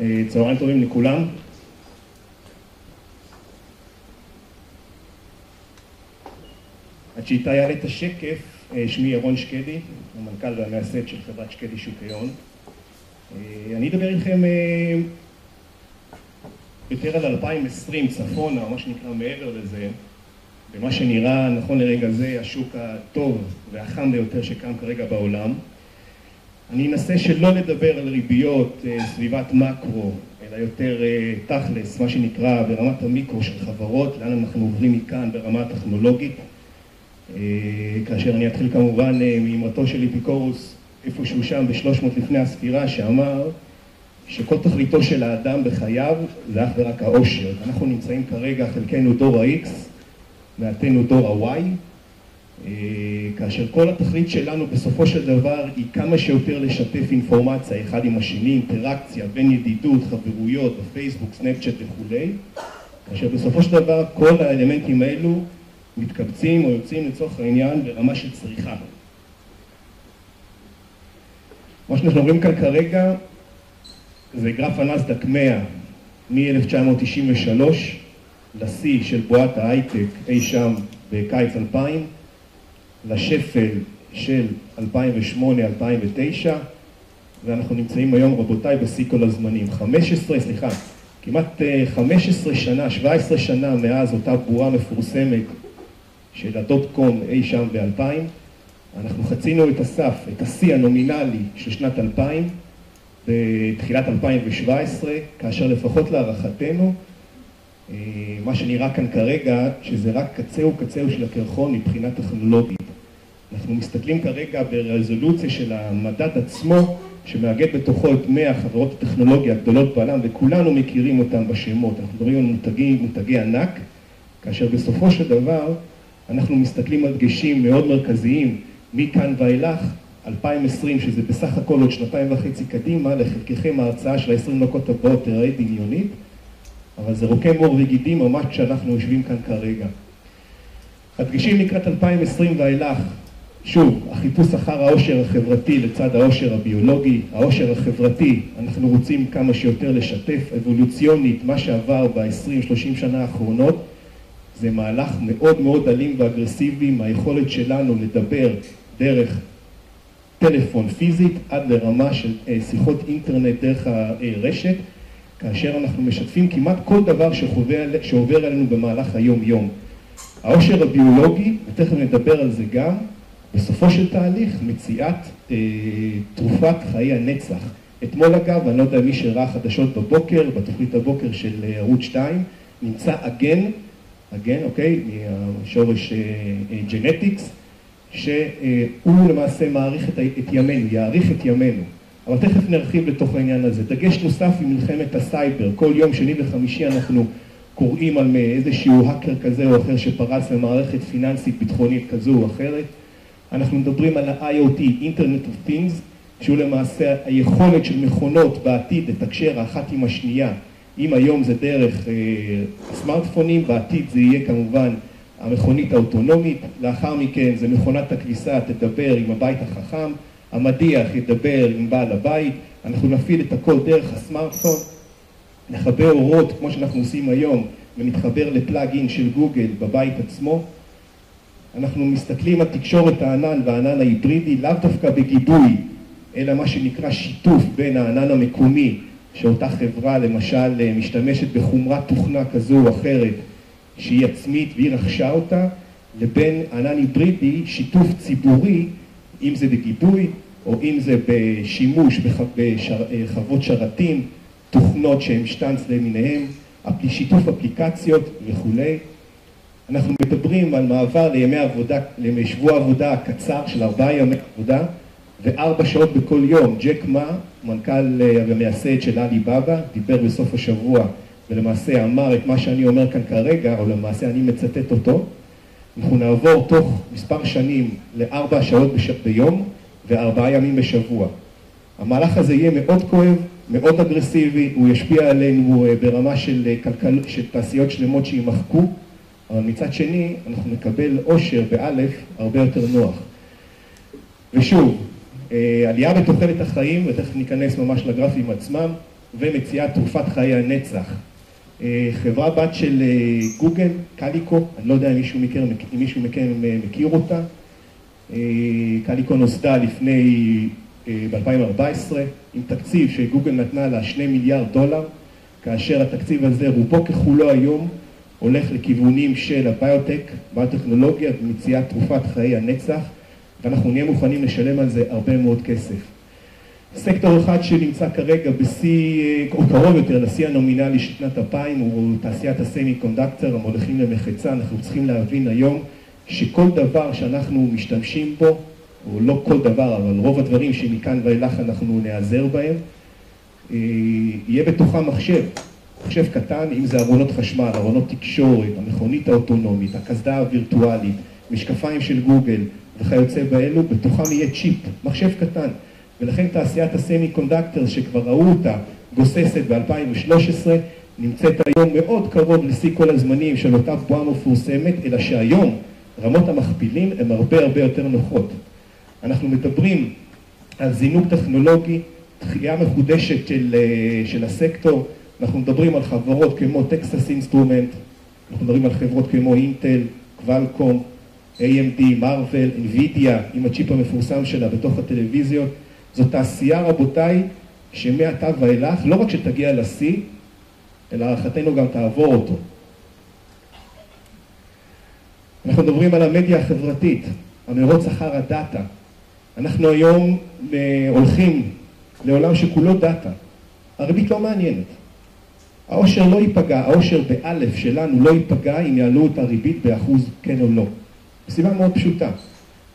אה, צהריים טובים לכולם. עד שאיתה יעלה את השקף, אה, שמי ירון שקדי, המנכ"ל והמייסד של חברת שקדי שוק ההון. אה, אני אדבר איתכם יותר על 2020 צפונה, או מה שנקרא מעבר לזה, במה שנראה נכון לרגע זה השוק הטוב והחם ביותר שקם כרגע בעולם. אני אנסה שלא לדבר על ריביות, אה, סביבת מקרו, אלא יותר אה, תכלס, מה שנקרא ברמת המיקרו של חברות, לאן אנחנו עוברים מכאן ברמה הטכנולוגית. אה, כאשר אני אתחיל כמובן מאמרתו של אפיקורוס, איפשהו שם בשלוש מאות לפני הספירה, שאמר שכל תכליתו של האדם בחייו זה אך ורק העושר. אנחנו נמצאים כרגע, חלקנו דור ה-X, מעטנו דור ה-Y, כאשר כל התכלית שלנו בסופו של דבר היא כמה שיותר לשתף אינפורמציה אחד עם השני, אינטראקציה בין ידידות, חברויות, בפייסבוק, סנאפצ'אט וכולי, כאשר בסופו של דבר כל האלמנטים האלו מתקבצים או יוצאים לצורך העניין ברמה של צריכה. מה שאנחנו רואים כאן כרגע זה גרף הנסדק 100 מ-1993 לשיא של בועת ההייטק אי שם בקיץ 2000 לשפל של 2008-2009 ואנחנו נמצאים היום רבותיי בשיא כל הזמנים. 15, סליחה, כמעט 15 אה, שנה, 17 שנה מאז אותה בועה מפורסמת של הדוט קום אי שם ב-2000 אנחנו חצינו את הסף, את השיא הנומינלי של שנת 2000 בתחילת 2017 כאשר לפחות להערכתנו אה, מה שנראה כאן כרגע, שזה רק קצהו קצהו של הקרחון מבחינה טכנולוגית. אנחנו מסתכלים כרגע ברזולוציה של המדד עצמו, שמאגד בתוכו את 100 חברות הטכנולוגיה הגדולות בעולם, וכולנו מכירים אותם בשמות. אנחנו מדברים על מותגים, מותגי ענק, כאשר בסופו של דבר אנחנו מסתכלים על דגשים מאוד מרכזיים מכאן ואילך, 2020, שזה בסך הכל עוד שנתיים וחצי קדימה, לחלקכם ההרצאה של ה-20 דקות הבאות תראה דמיונית. אבל זה רוקם עור וגידים ממש כשאנחנו יושבים כאן כרגע. הדגשים לקראת 2020 ואילך, שוב, החיפוש אחר העושר החברתי לצד העושר הביולוגי, העושר החברתי, אנחנו רוצים כמה שיותר לשתף אבולוציונית, מה שעבר ב-20-30 שנה האחרונות, זה מהלך מאוד מאוד אלים ואגרסיבי מהיכולת שלנו לדבר דרך טלפון פיזית עד לרמה של אה, שיחות אינטרנט דרך הרשת, כאשר אנחנו משתפים כמעט כל דבר שחובר, שעובר עלינו במהלך היום-יום. העושר הביולוגי, ותכף נדבר על זה גם, בסופו של תהליך מציאת אה, תרופת חיי הנצח. אתמול אגב, אני לא יודע מי שראה חדשות בבוקר, בתוכנית הבוקר של אה, ערוץ 2, נמצא אגן, אגן, אוקיי, מהשורש אה, אה, ג'נטיקס, שהוא למעשה מעריך את, את ימינו, יעריך את ימינו. אבל תכף נרחיב לתוך העניין הזה. דגש נוסף היא מלחמת הסייבר. כל יום שני וחמישי אנחנו קוראים על איזשהו האקר כזה או אחר שפרץ במערכת פיננסית ביטחונית כזו או אחרת. אנחנו מדברים על ה-IoT, Internet of Things, שהוא למעשה היכולת של מכונות בעתיד לתקשר האחת עם השנייה. אם היום זה דרך אה, סמארטפונים, בעתיד זה יהיה כמובן המכונית האוטונומית, לאחר מכן זה מכונת הכביסה תדבר עם הבית החכם, המדיח ידבר עם בעל הבית, אנחנו נפעיל את הכל דרך הסמארטפון, נחבר אורות כמו שאנחנו עושים היום ונתחבר לפלאג-אין של גוגל בבית עצמו. אנחנו מסתכלים על תקשורת הענן והענן ההיברידי לאו דווקא בגיבוי, אלא מה שנקרא שיתוף בין הענן המקומי, שאותה חברה למשל משתמשת בחומרת תוכנה כזו או אחרת שהיא עצמית והיא רכשה אותה, לבין ענן היברידי, שיתוף ציבורי אם זה בגיבוי או אם זה בשימוש בחוות שרתים, תוכנות שהן שטאנץ למיניהם, שיתוף אפליקציות וכולי. אנחנו מדברים על מעבר לימי עבודה, לשבוע עבודה קצר של ארבעה ימי עבודה וארבע שעות בכל יום. ג'ק מה, מנכ"ל אה, ומייסד של עלי בבא, דיבר בסוף השבוע ולמעשה אמר את מה שאני אומר כאן כרגע, או למעשה אני מצטט אותו. אנחנו נעבור תוך מספר שנים לארבע שעות ביום וארבעה ימים בשבוע. המהלך הזה יהיה מאוד כואב, מאוד אגרסיבי, הוא ישפיע עלינו אה, ברמה של, אה, כלכל, של תעשיות שלמות שימחקו, אבל מצד שני אנחנו נקבל עושר באלף הרבה יותר נוח. ושוב, אה, עלייה בתוחלת החיים, ותכף ניכנס ממש לגרפים עצמם, ומציאת תרופת חיי הנצח. חברה בת של גוגל, קליקו, אני לא יודע אם מישהו מכם, אם מישהו מכם מכיר אותה. קליקו נוסדה לפני, ב-2014, עם תקציב שגוגל נתנה לה שני מיליארד דולר, כאשר התקציב הזה רובו ככולו היום הולך לכיוונים של הביוטק, ביוטכנולוגיה ומציאת תרופת חיי הנצח, ואנחנו נהיה מוכנים לשלם על זה הרבה מאוד כסף. סקטור אחד שנמצא כרגע בשיא, או קרוב יותר לשיא הנומינלי של שנת 2000 הוא תעשיית הסמי קונדקטור, המולכים למחצה, אנחנו צריכים להבין היום שכל דבר שאנחנו משתמשים בו, או לא כל דבר, אבל רוב הדברים שמכאן ואילך אנחנו נעזר בהם, אה, יהיה בתוכם מחשב. מחשב קטן, אם זה ארונות חשמל, ארונות תקשורת, המכונית האוטונומית, הקסדה הווירטואלית, משקפיים של גוגל וכיוצא באלו, בתוכם יהיה צ'יפ, מחשב קטן. ולכן תעשיית ה semiconductor שכבר ראו אותה גוססת ב-2013, נמצאת היום מאוד קרוב לשיא כל הזמנים של אותה בועה מפורסמת, אלא שהיום רמות המכפילים הן הרבה הרבה יותר נוחות. אנחנו מדברים על זינוק טכנולוגי, דחייה מחודשת של, אה, של הסקטור, אנחנו מדברים על חברות כמו Texas Instruments, אנחנו מדברים על חברות כמו אינטל, קוואלקום, AMD, מרוויל, NVIDIA, עם הצ'יפ המפורסם שלה בתוך הטלוויזיות. זו תעשייה, רבותיי, שמעתה ואילך, לא רק שתגיע לשיא, אלא להערכתנו גם תעבור אותו. אנחנו מדברים על המדיה החברתית, המרוץ אחר הדאטה. אנחנו היום אה, הולכים לעולם שכולו דאטה. הריבית לא מעניינת. העושר לא ייפגע, העושר באלף שלנו לא ייפגע אם יעלו את הריבית באחוז כן או לא. סיבה מאוד פשוטה.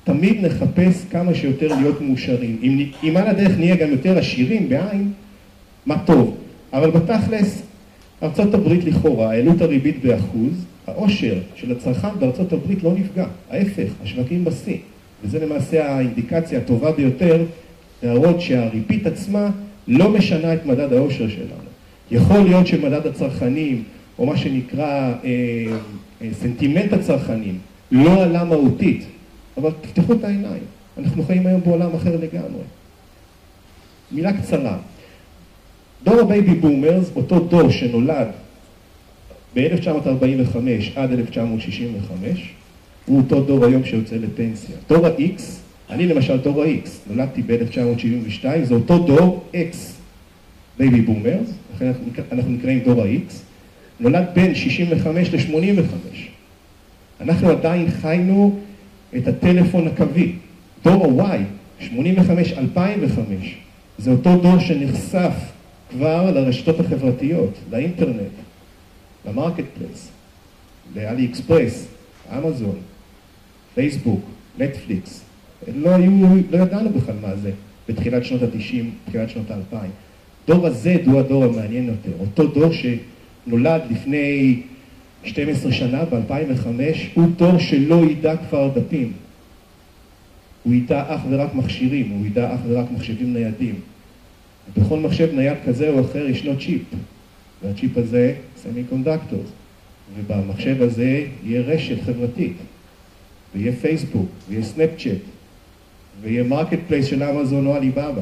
תמיד נחפש כמה שיותר להיות מאושרים. אם, אם על הדרך נהיה גם יותר עשירים בעין, מה טוב. אבל בתכלס, ארה"ב לכאורה העלו את הריבית באחוז, העושר של הצרכן בארצות הברית לא נפגע, ההפך, השווקים בשיא. וזה למעשה האינדיקציה הטובה ביותר להראות שהריבית עצמה לא משנה את מדד העושר שלנו. יכול להיות שמדד הצרכנים, או מה שנקרא אה, אה, סנטימנט הצרכנים, לא עלה מהותית, אבל תפתחו את העיניים, אנחנו חיים היום בעולם אחר לגמרי. מילה קצרה, דור ה baby boomers, אותו דור שנולד ב-1945 עד 1965, הוא אותו דור היום שיוצא לפנסיה. דור ה-X, אני למשל דור ה-X, נולדתי ב-1972, זה אותו דור X, baby boomers, לכן אנחנו נקראים דור ה-X, נולד בין 65 ל-85. אנחנו עדיין חיינו את הטלפון הקווי. דור ה-Y, 85-2005, זה אותו דור שנחשף כבר לרשתות החברתיות, לאינטרנט, ל marketplace, לאלי אקספרס, אמזון, פייסבוק, נטפליקס. לא, לא ידענו בכלל מה זה בתחילת שנות ה-90, בתחילת שנות ה-2000. דור ה-Z הוא הדור המעניין יותר, אותו דור שנולד לפני 12 שנה, ב-2005, הוא דור שלא ידע כבר דפים. הוא ידע אך ורק מכשירים, הוא ידע אך ורק מחשבים ניידים. בכל מחשב נייד כזה או אחר ישנו צ'יפ, והצ'יפ הזה semiconductor, ובמחשב הזה יהיה רשת חברתית, ויהיה פייסבוק, ויהיה סנאפצ'אט, ויהיה marketplace של אמזון או עליבאבא.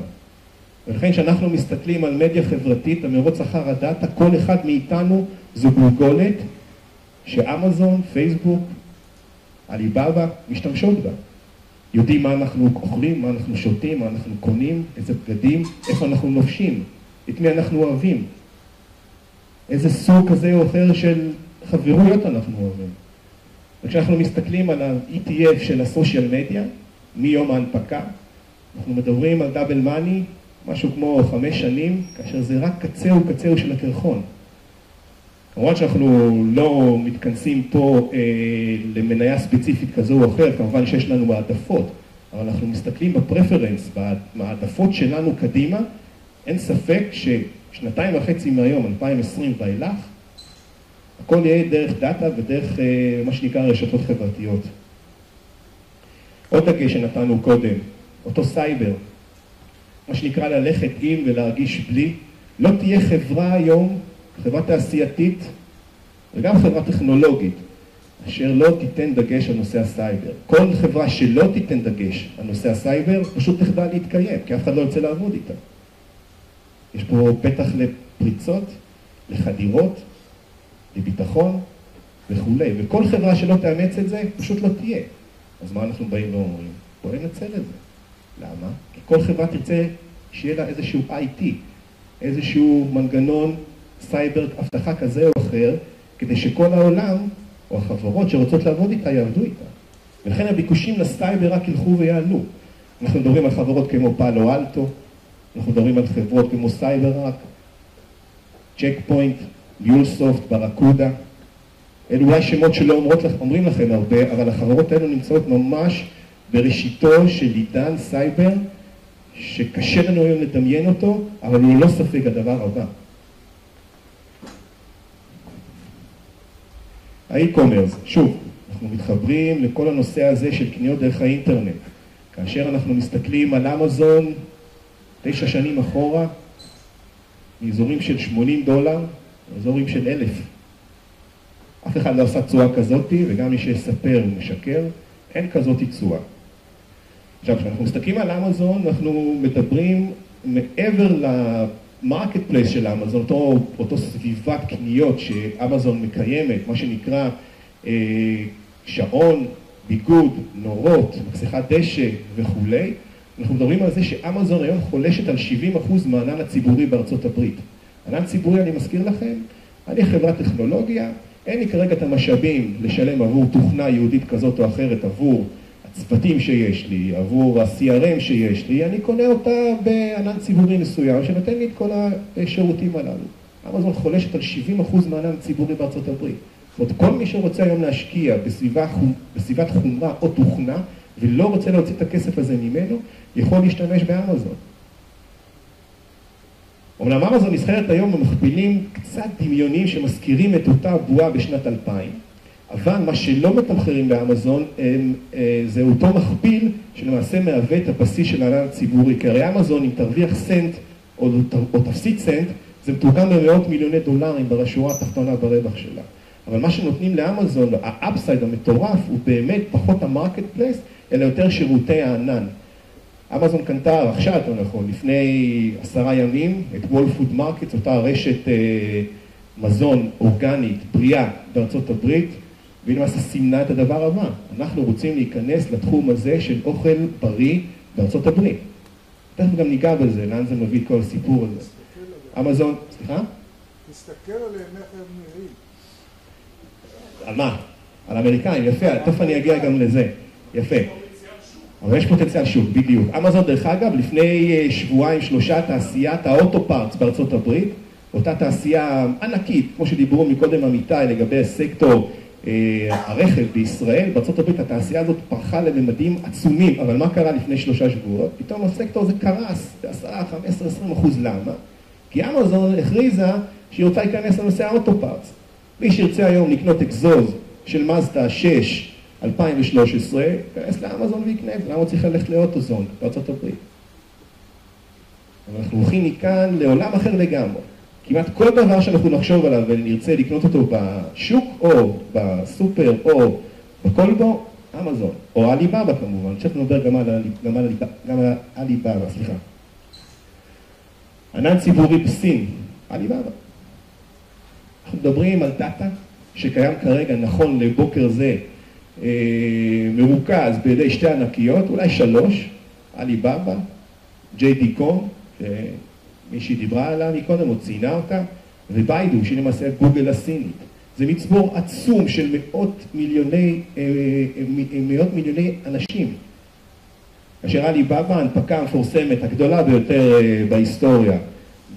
ולכן כשאנחנו מסתכלים על מדיה חברתית, המרוץ אחר הדאטה, כל אחד מאיתנו זו גולגולת שאמזון, פייסבוק, עליבאבא משתמשות בה. יודעים מה אנחנו אוכלים, מה אנחנו שותים, מה אנחנו קונים, איזה בגדים, איפה אנחנו נופשים, את מי אנחנו אוהבים, איזה סוג כזה או אחר של חברויות אנחנו אוהבים. וכשאנחנו מסתכלים על ה-ETF של הסושיאל מדיה, מיום ההנפקה, אנחנו מדברים על דאבל מאני, משהו כמו חמש שנים, כאשר זה רק קצהו קצהו של הקרחון. כמובן שאנחנו לא מתכנסים פה אה, למניה ספציפית כזו או אחרת, כמובן שיש לנו העדפות, אבל אנחנו מסתכלים ב preference, בהעדפות שלנו קדימה, אין ספק ששנתיים וחצי מהיום, 2020 ואילך, הכל יהיה דרך דאטה ודרך אה, מה שנקרא רשתות חברתיות. עוד דגש שנתנו קודם, אותו סייבר, מה שנקרא ללכת עם ולהרגיש בלי, לא תהיה חברה היום חברה תעשייתית וגם חברה טכנולוגית, אשר לא תיתן דגש על נושא הסייבר. כל חברה שלא תיתן דגש על נושא הסייבר, פשוט תחדל להתקיים, כי אף אחד לא יוצא לעבוד איתה. יש פה פתח לפריצות, לחדירות, לביטחון וכולי. וכל חברה שלא תאמץ את זה, פשוט לא תהיה. אז מה אנחנו באים ואומרים? בואו ננצל את זה. למה? כי כל חברה תרצה שיהיה לה איזשהו IT, איזשהו מנגנון סייבר אבטחה כזה או אחר, כדי שכל העולם, או החברות שרוצות לעבוד איתה, יעבדו איתה. ולכן הביקושים לסייבר רק ילכו ויעלו. אנחנו מדברים על חברות כמו פאלו אלטו, אנחנו מדברים על חברות כמו CyberArk, צ'ק פוינט, MuleSoft, ברקודה. אלו אולי שמות שלא אומרות, אומרים לכם הרבה, אבל החברות האלו נמצאות ממש בראשיתו של עידן סייבר, שקשה לנו היום לדמיין אותו, אבל הוא לא ספק הדבר הבא. ה e-commerce, שוב, אנחנו מתחברים לכל הנושא הזה של קניות דרך האינטרנט. כאשר אנחנו מסתכלים על אמזון תשע שנים אחורה, מאזורים של 80 דולר, אזורים של אלף. אף אחד לא עשה תשואה כזאתי, וגם מי שיספר הוא משקר, אין כזאתי תשואה. עכשיו, כשאנחנו מסתכלים על אמזון, אנחנו מדברים מעבר ל marketplace של אמזון, אותו, אותו סביבת קניות שאמזון מקיימת, מה שנקרא אה, שעון, ביגוד, נורות, מכסחת דשא וכולי, אנחנו מדברים על זה שאמזון היום חולשת על 70% מהענן הציבורי בארצות הברית. ענן ציבורי, אני מזכיר לכם, אני חברת טכנולוגיה, אין לי כרגע את המשאבים לשלם עבור תוכנה יהודית כזאת או אחרת, עבור הצוותים שיש לי, עבור ה-CRM שיש לי, אני קונה אותה בענן ציבורי מסוים שנותן לי את כל השירותים הללו. אמזון חולשת על 70% מהענן הציבורי בארצות הברית. זאת אומרת, כל מי שרוצה היום להשקיע בסביבת חומרה או תוכנה ולא רוצה להוציא את הכסף הזה ממנו, יכול להשתמש באמזון. אמנם אמזון נסחרת היום במכפילים קצת דמיוניים שמזכירים את אותה בועה בשנת 2000, אבל מה שלא מתמחרים באמזון אה, זה אותו מכפיל שלמעשה מהווה את הבסיס של הענן הציבורי, כי הרי אמזון אם תרוויח סנט או, או תפסיד סנט, זה מתורגם במאות מיליוני דולרים בשורה התחתונה ברווח שלה. אבל מה שנותנים לאמזון, ה upside המטורף, הוא באמת פחות ה marketplace, אלא יותר שירותי הענן. אמזון קנתה, רכשה יותר נכון, לפני עשרה ימים את Whole Food Market, אותה רשת אה, מזון אורגנית, בריאה בארצות הברית, והיא למעשה סימנה את הדבר הבא. אנחנו רוצים להיכנס לתחום הזה של אוכל בריא בארצות הברית. תכף גם ניגע בזה, לאן זה מביא את כל הסיפור הזה. אמזון, סליחה? תסתכל עליהם איך הם נראים. על מה? על האמריקאים, יפה, תכף אני אגיע גם לזה. יפה. אבל יש פוטנציאל שוק, בדיוק. אמזון, דרך אגב, לפני אה, שבועיים, שלושה, תעשיית האוטו פארטס בארצות הברית, אותה תעשייה ענקית, כמו שדיברו מקודם עמיתי לגבי סקטור אה, הרכב בישראל, הברית התעשייה הזאת פרחה לממדים עצומים, אבל מה קרה לפני שלושה שבועות? פתאום הסקטור הזה קרס ב-10, 15, 20 אחוז, למה? כי אמזון הכריזה שהיא רוצה להיכנס לנושא האוטו פארטס. מי שירצה היום לקנות אקזוז של מזדה 6 2013, ייכנס לאמזון ויקנה, למה הוא צריך ללכת לאוטוזון הברית? אנחנו הולכים מכאן לעולם אחר לגמרי. כמעט כל דבר שאנחנו נחשוב עליו ונרצה לקנות אותו בשוק או בסופר או בכל בו, אמזון, או עליבאבא כמובן, צריך לדבר גם על, עליבאבא, סליחה. ענן ציבורי בסין, עליבאבא. אנחנו מדברים על דאטה שקיים כרגע, נכון לבוקר זה, אה, מרוכז בידי שתי ענקיות, אולי שלוש, עליבאבא, ג'יי שמישהי דיברה עליה מקודם או ציינה אותה, וביידו, שהיא למעשה גוגל הסינית. זה מצבור עצום של מאות מיליוני, אה, אה, מאות מיליוני אנשים. כאשר עליבאבא, ההנפקה המפורסמת הגדולה ביותר בהיסטוריה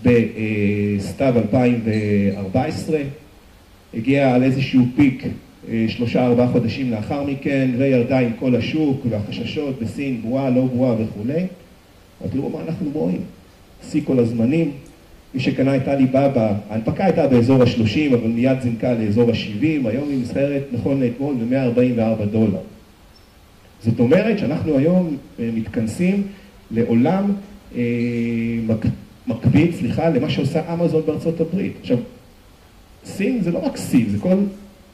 בסתיו 2014, הגיעה על איזשהו פיק אה, שלושה ארבעה חודשים לאחר מכן, וירדה עם כל השוק והחששות בסין, בועה, לא בועה וכולי. אבל תראו מה אנחנו רואים, שיא כל הזמנים, מי שקנה את עליבאבא, ההנפקה הייתה באזור ה-30, אבל מיד זינקה לאזור ה-70, היום היא נסחרת, נכון לאתמול, ב-144 דולר. זאת אומרת שאנחנו היום אה, מתכנסים לעולם אה, מקביל, סליחה, למה שעושה אמזון בארצות הברית. עכשיו, סין זה לא רק סין, זה כל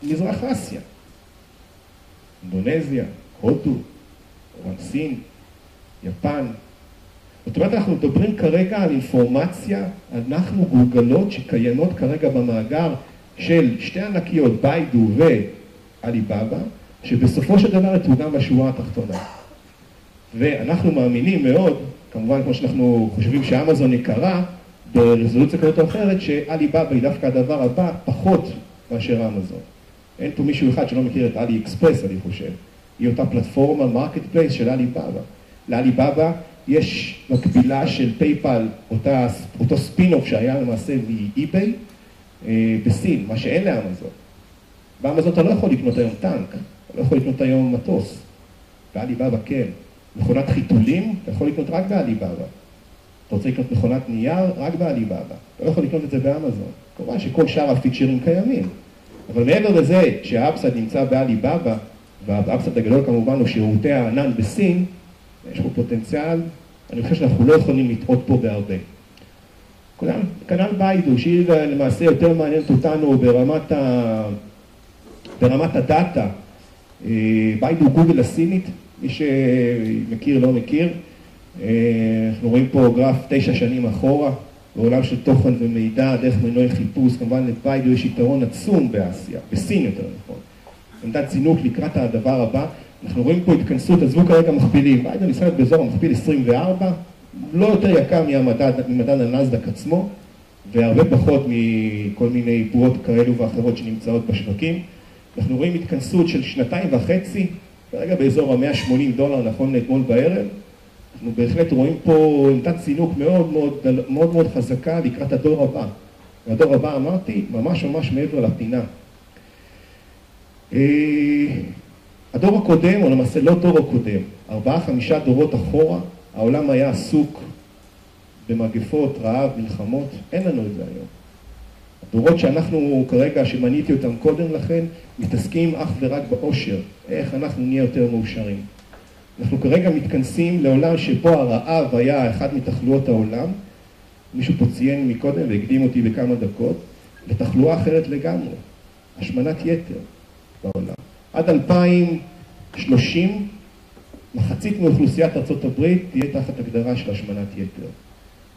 מזרח אסיה. אינדונזיה, הודו, סין, יפן. זאת אומרת, אנחנו מדברים כרגע על אינפורמציה, אנחנו גולגלות שקיימות כרגע במאגר של שתי ענקיות, ביידו ועליבאבא, שבסופו של דבר יתורגם בשורה התחתונה. ואנחנו מאמינים מאוד, כמובן כמו שאנחנו חושבים שאמזון יקרה, ברזולוציה כזאת או אחרת, שעליבאבא היא דווקא הדבר הבא פחות מאשר אמזון. אין פה מישהו אחד שלא מכיר את עלי אקספרס, אני חושב. היא אותה פלטפורמה, marketplace של עליבאבא. לעליבאבא יש מקבילה של PayPal, אותה, אותו ספין-אוף שהיה למעשה מ eBay אה, בסין, מה שאין לאמזון. באמזון אתה לא יכול לקנות היום טנק, אתה לא יכול לקנות היום מטוס. בעליבאבא כן. מכונת חיתולים, אתה יכול לקנות רק בעליבאבא. אתה רוצה לקנות מכונת נייר, רק בעליבאבא. אתה לא יכול לקנות את זה באמזון. כמובן שכל שאר הפיצ'רים קיימים. אבל מעבר לזה, שהאפסד נמצא בעליבאבא, והאפסד הגדול כמובן הוא שירותי הענן בסין, יש פה פוטנציאל, אני חושב שאנחנו לא יכולים לטעות פה בהרבה. כנ"ל ביידו, שהיא למעשה יותר מעניינת אותנו ברמת, ה... ברמת הדאטה. אה, ביידו גוגל הסינית, מי שמכיר לא מכיר. אה, אנחנו רואים פה גרף תשע שנים אחורה, בעולם של תוכן ומידע, דרך מנועי חיפוש, כמובן לביידו יש יתרון עצום באסיה, בסין יותר נכון. עמדת זינוק לקראת הדבר הבא, אנחנו רואים פה התכנסות, עזבו כרגע מכפילים, ביידו נסחרת באזור המכפיל 24, לא יותר יקר ממדד הנסדק עצמו, והרבה פחות מכל מיני בועות כאלו ואחרות שנמצאות בשווקים. אנחנו רואים התכנסות של שנתיים וחצי, כרגע באזור ה-180 דולר נכון לאתמול בערב, אנחנו בהחלט רואים פה עמדת צינוק מאוד מאוד, מאוד מאוד חזקה לקראת הדור הבא. והדור הבא, אמרתי, ממש ממש מעבר לפינה. הדור הקודם, או למעשה לא דור הקודם, ארבעה, חמישה דורות אחורה, העולם היה עסוק במגפות, רעב, מלחמות, אין לנו את זה היום. הדורות שאנחנו כרגע, שמניתי אותם קודם לכן, מתעסקים אך ורק באושר, איך אנחנו נהיה יותר מאושרים. אנחנו כרגע מתכנסים לעולם שבו הרעב היה אחת מתחלואות העולם, מישהו פה ציין מקודם והקדים אותי בכמה דקות, לתחלואה אחרת לגמרי, השמנת יתר בעולם. עד 2030, מחצית מאוכלוסיית ארה"ב תהיה תחת הגדרה של השמנת יתר.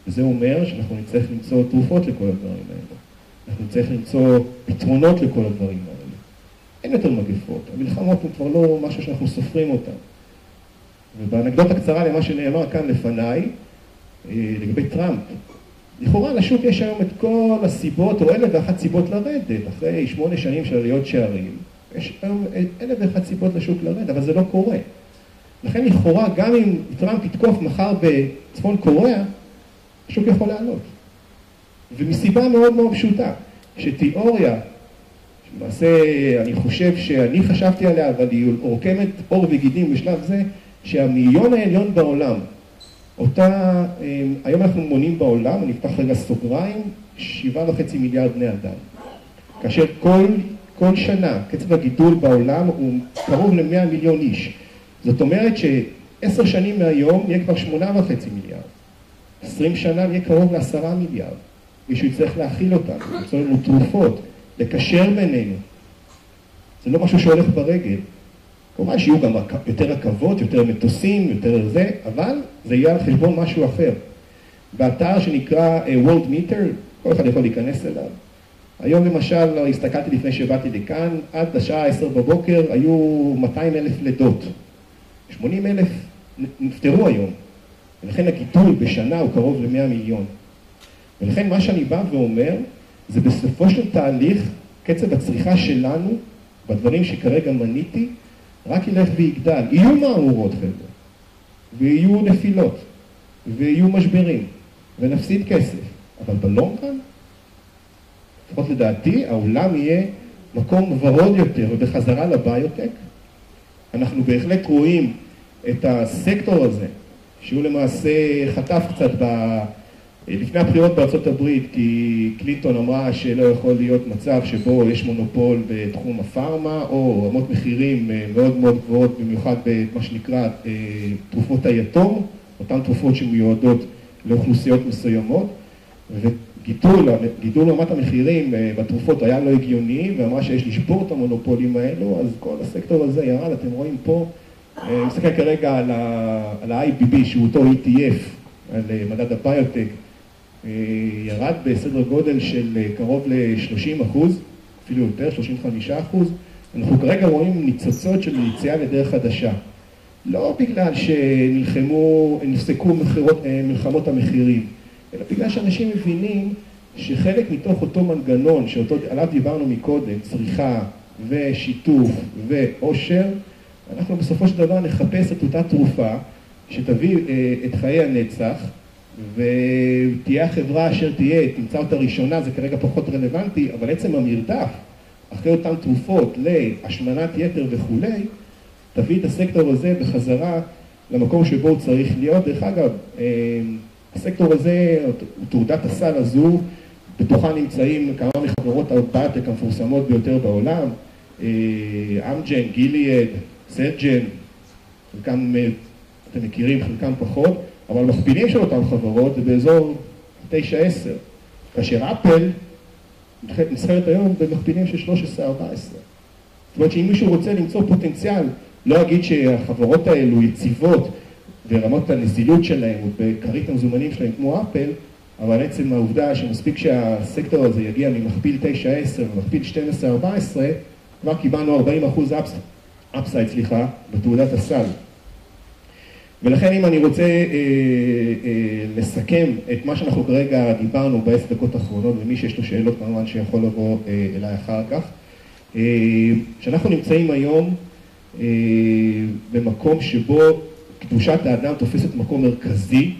וזה אומר שאנחנו נצטרך למצוא תרופות לכל הדברים האלה. אנחנו נצטרך למצוא פתרונות לכל הדברים האלה. אין יותר מגפות, המלחמות הן כבר לא משהו שאנחנו סופרים אותן. ובאנקדוטה קצרה למה שנאמר כאן לפניי, אה, לגבי טראמפ, לכאורה לשוק יש היום את כל הסיבות, או אלף ואחת סיבות לרדת, אחרי שמונה שנים של עליות שערים, יש היום אלף ואחת סיבות לשוק לרדת, אבל זה לא קורה. לכן לכאורה, גם אם טראמפ יתקוף מחר בצפון קוריאה, השוק יכול לעלות. ומסיבה מאוד מאוד פשוטה, שתיאוריה, למעשה אני חושב שאני חשבתי עליה, אבל היא רוקמת עור וגידים בשלב זה, שהמאיון העליון בעולם, אותה, אמ, היום אנחנו מונים בעולם, אני אפתח רגע סוגריים, שבעה וחצי מיליארד בני אדם. כאשר כל, כל שנה קצב הגידול בעולם הוא קרוב למאה מיליון איש. זאת אומרת שעשר שנים מהיום יהיה כבר שמונה וחצי מיליארד. עשרים שנה יהיה קרוב לעשרה מיליארד. מישהו יצטרך להכיל אותנו, למצוא לנו תרופות, לקשר בינינו. זה לא משהו שהולך ברגל. כמובן שיהיו גם יותר רכבות, יותר מטוסים, יותר זה, אבל זה יהיה על חשבון משהו אחר. באתר שנקרא uh, World Meter, כל אחד יכול להיכנס אליו. היום למשל, הסתכלתי לפני שבאתי לכאן, עד השעה 10 בבוקר היו 200 אלף לידות. 80 אלף נפטרו היום. ולכן הגידול בשנה הוא קרוב ל-100 מיליון. ולכן מה שאני בא ואומר, זה בסופו של תהליך, קצב הצריכה שלנו, בדברים שכרגע מניתי, רק ילך ויגדל. יהיו מהמורות חבר'ה, ויהיו נפילות, ויהיו משברים, ונפסיד כסף, אבל בלונגרן, לפחות לדעתי, העולם יהיה מקום ורוד יותר, ובחזרה לביוטק, אנחנו בהחלט רואים את הסקטור הזה, שהוא למעשה חטף קצת ב... לפני הבחירות בארצות הברית, כי קלינטון אמרה שלא יכול להיות מצב שבו יש מונופול בתחום הפארמה, או רמות מחירים אה, מאוד מאוד גבוהות, במיוחד במה שנקרא אה, תרופות היתום, אותן תרופות שמיועדות לאוכלוסיות מסוימות, וגידול רמת המחירים אה, בתרופות היה לא הגיוני, ואמרה שיש לשבור את המונופולים האלו, אז כל הסקטור הזה ירד, אתם רואים פה, אני מסתכל כרגע על ה-IBB, שהוא אותו ETF, על מדד הביוטק, ירד בסדר גודל של קרוב ל-30 אחוז, אפילו יותר, 35 אחוז. אנחנו כרגע רואים ניצוצות של יציאה לדרך חדשה. לא בגלל שנלחמו, נפסקו מלחמות המחירים, אלא בגלל שאנשים מבינים שחלק מתוך אותו מנגנון שעליו דיברנו מקודם, צריכה ושיתוף ועושר, אנחנו בסופו של דבר נחפש את אותה תרופה שתביא את חיי הנצח ותהיה החברה אשר תהיה, תמצא אותה ראשונה, זה כרגע פחות רלוונטי, אבל עצם המרדף אחרי אותן תרופות להשמנת יתר וכולי, תביא את הסקטור הזה בחזרה למקום שבו הוא צריך להיות. דרך אגב, הסקטור הזה, תעודת הסל הזו, בתוכה נמצאים כמה מחברות הביוטק המפורסמות ביותר בעולם, אמג'ן, גיליאד, סלג'ן, חלקם אתם מכירים, חלקם פחות, אבל המכפילים של אותן חברות זה באזור 9-10, כאשר אפל נסחרת היום במכפילים של 13-14. זאת אומרת שאם מישהו רוצה למצוא פוטנציאל, לא אגיד שהחברות האלו יציבות ורמות הנזילות שלהן ובכרית המזומנים שלהן כמו אפל, אבל עצם העובדה שמספיק שהסקטור הזה יגיע ממכפיל 9-10 ומכפיל 12-14, כבר קיבלנו 40 אחוז אפסייד, סליחה, בתעודת הסל. ולכן אם אני רוצה אה, אה, לסכם את מה שאנחנו כרגע דיברנו בעשר דקות האחרונות, ומי שיש לו שאלות כמובן שיכול לבוא אה, אליי אחר כך, אה, שאנחנו נמצאים היום אה, במקום שבו קדושת האדם תופסת מקום מרכזי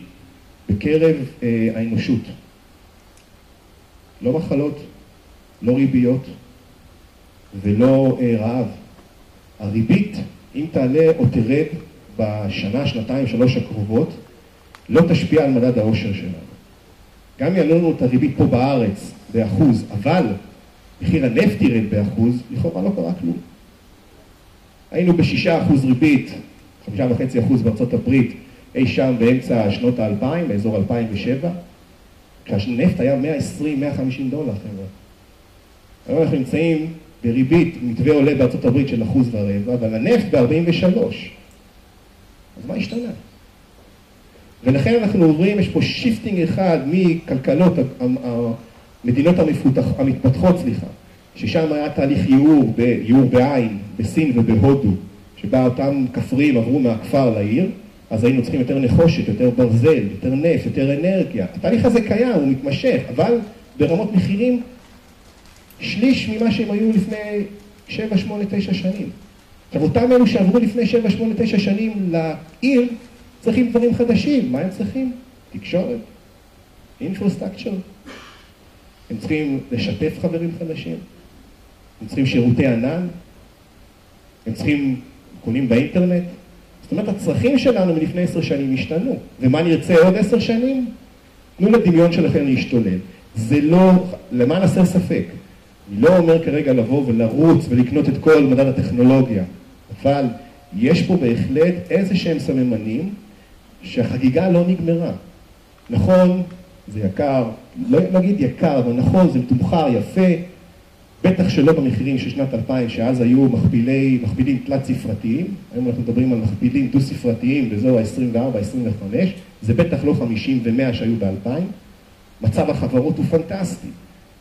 בקרב אה, האנושות. לא מחלות, לא ריביות ולא אה, רעב. הריבית, אם תעלה או תרד בשנה, שנתיים, שלוש הקרובות, לא תשפיע על מדד העושר שלנו. גם יעלו לנו את הריבית פה בארץ באחוז, אבל מחיר הנפט ירד באחוז, לכאורה לא קרה כלום. היינו בשישה אחוז ריבית, חמישה וחצי אחוז בארצות הברית, אי שם באמצע שנות האלפיים, באזור 2007, כשהנפט היה 120-150 דולר, חבר'ה. היום אנחנו נמצאים בריבית, מתווה עולה בארצות הברית של אחוז ורבע, אבל הנפט ב-43. אז מה השתנה? ולכן אנחנו עוברים, יש פה shifting אחד מכלכלות המדינות המפותח, המתפתחות, סליחה, ששם היה תהליך עיור, עיור בעין, בסין ובהודו, שבה אותם כפרים עברו מהכפר לעיר, אז היינו צריכים יותר נחושת, יותר ברזל, יותר נפט, יותר אנרגיה. התהליך הזה קיים, הוא מתמשך, אבל ברמות מחירים שליש ממה שהם היו לפני 7, 8, 9 שנים. עכשיו, אותם אלו שעברו לפני 7, 8, 9 שנים לעיר, צריכים דברים חדשים. מה הם צריכים? תקשורת, אינפרוסטרקצ'ר. הם צריכים לשתף חברים חדשים, הם צריכים שירותי ענן, הם צריכים, קונים באינטרנט. זאת אומרת, הצרכים שלנו מלפני עשר שנים השתנו. ומה נרצה עוד עשר שנים? תנו לדמיון שלכם להשתולל. זה לא, למען הסר ספק, אני לא אומר כרגע לבוא ולרוץ ולקנות את כל מדד הטכנולוגיה. אבל יש פה בהחלט איזה שהם סממנים שהחגיגה לא נגמרה. נכון, זה יקר, לא נגיד יקר, אבל נכון, זה מתומחר יפה, בטח שלא במחירים של שנת 2000, שאז היו מכפילי, מכפילים תלת ספרתיים, היום אנחנו מדברים על מכפילים דו ספרתיים באזור ה-24-25, זה בטח לא 50 ו-100 שהיו ב-2000. מצב החברות הוא פנטסטי,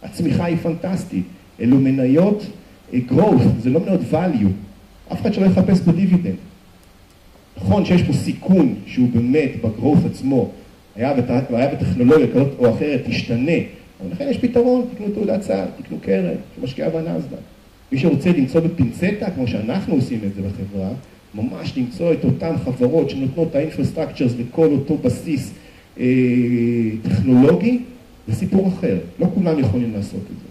הצמיחה היא פנטסטית, אלו מניות אה, growth, זה לא מניות value. אף אחד שלא יחפש בדיבידנד. נכון שיש פה סיכון שהוא באמת בגרוף עצמו, היה, בת... היה בטכנולוגיה כזאת או אחרת, תשתנה, אבל לכן יש פתרון, תקנו תעודת סל, תקנו קרן שמשקיעה בנאסדק. מי שרוצה למצוא בפינצטה, כמו שאנחנו עושים את זה בחברה, ממש למצוא את אותן חברות שנותנות את ה infrastructures לכל אותו בסיס אה, טכנולוגי, זה סיפור אחר. לא כולם יכולים לעשות את זה.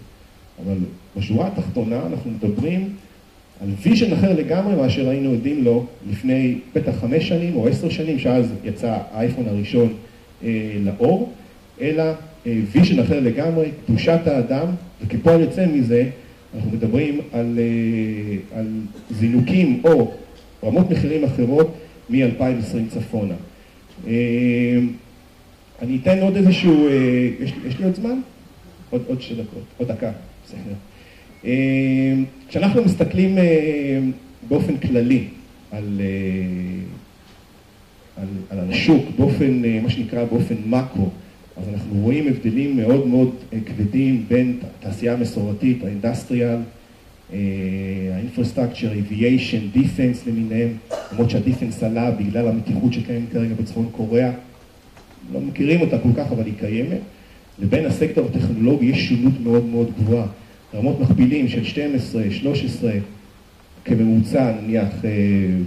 אבל בשורה התחתונה אנחנו מדברים על vision אחר לגמרי מאשר היינו עדים לו לפני בטח חמש שנים או עשר שנים, שאז יצא האייפון הראשון אה, לאור, אלא vision אחר לגמרי, קדושת האדם, וכפועל יוצא מזה, אנחנו מדברים על, אה, על זינוקים או רמות מחירים אחרות מ-2020 צפונה. אה, אני אתן עוד איזשהו, אה, יש, יש לי עוד זמן? עוד, עוד שתי דקות, עוד דקה, בסדר. אה, כשאנחנו מסתכלים אה, באופן כללי על, על, על השוק באופן, מה שנקרא באופן מאקרו, אז אנחנו רואים הבדלים מאוד מאוד כבדים בין התעשייה המסורתית, ה industrial, ה infrastructure, aviation, defense למיניהם, למרות שה defense עלה בגלל המתיחות שקיימת כרגע בצפון קוריאה, לא מכירים אותה כל כך, אבל היא קיימת, לבין הסקטור הטכנולוגי יש שונות מאוד מאוד גבוהה. רמות מכפילים של 12, 13, כממוצע נניח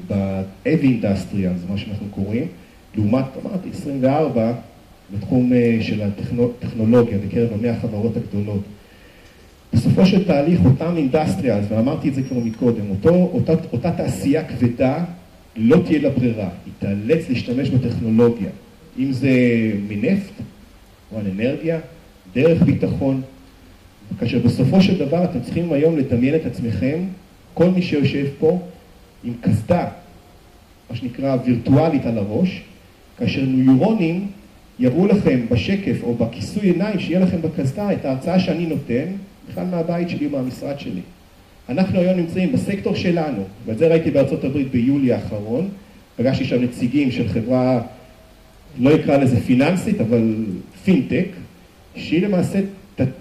ב-heavy industrial, זה מה שאנחנו קוראים, לעומת, אמרתי, 24 בתחום של הטכנולוגיה, בקרב המאה החברות הגדולות. בסופו של תהליך, אותם אינדסטריאל, ואמרתי את זה כבר מקודם, אותו, אותה, אותה תעשייה כבדה לא תהיה לה ברירה, היא תיאלץ להשתמש בטכנולוגיה, אם זה מנפט או על אנרגיה, דרך ביטחון, כאשר בסופו של דבר אתם צריכים היום לדמיין את עצמכם, כל מי שיושב פה, עם קסדה, מה שנקרא וירטואלית על הראש, כאשר ניורונים יראו לכם בשקף או בכיסוי עיניים שיהיה לכם בקסדה את ההרצאה שאני נותן, בכלל מהבית שלי ומהמשרד שלי. אנחנו היום נמצאים בסקטור שלנו, ואת זה ראיתי בארצות הברית ביולי האחרון, פגשתי שם נציגים של חברה, לא אקרא לזה פיננסית, אבל פינטק, שהיא למעשה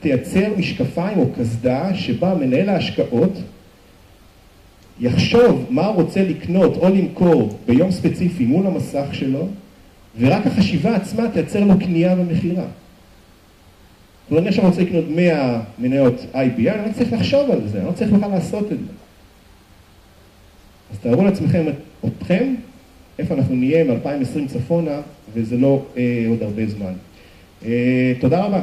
תייצר משקפיים או קסדה שבה מנהל ההשקעות יחשוב מה הוא רוצה לקנות או למכור ביום ספציפי מול המסך שלו, ורק החשיבה עצמה תייצר לו קנייה ומכירה. כלומר, אני עכשיו רוצה לקנות 100 מניות IBI, אני לא צריך לחשוב על זה, אני לא צריך בכלל לעשות את זה. אז תארו לעצמכם אתכם, איפה אנחנו נהיה מ-2020 צפונה, וזה לא אה, עוד הרבה זמן. אה, תודה רבה.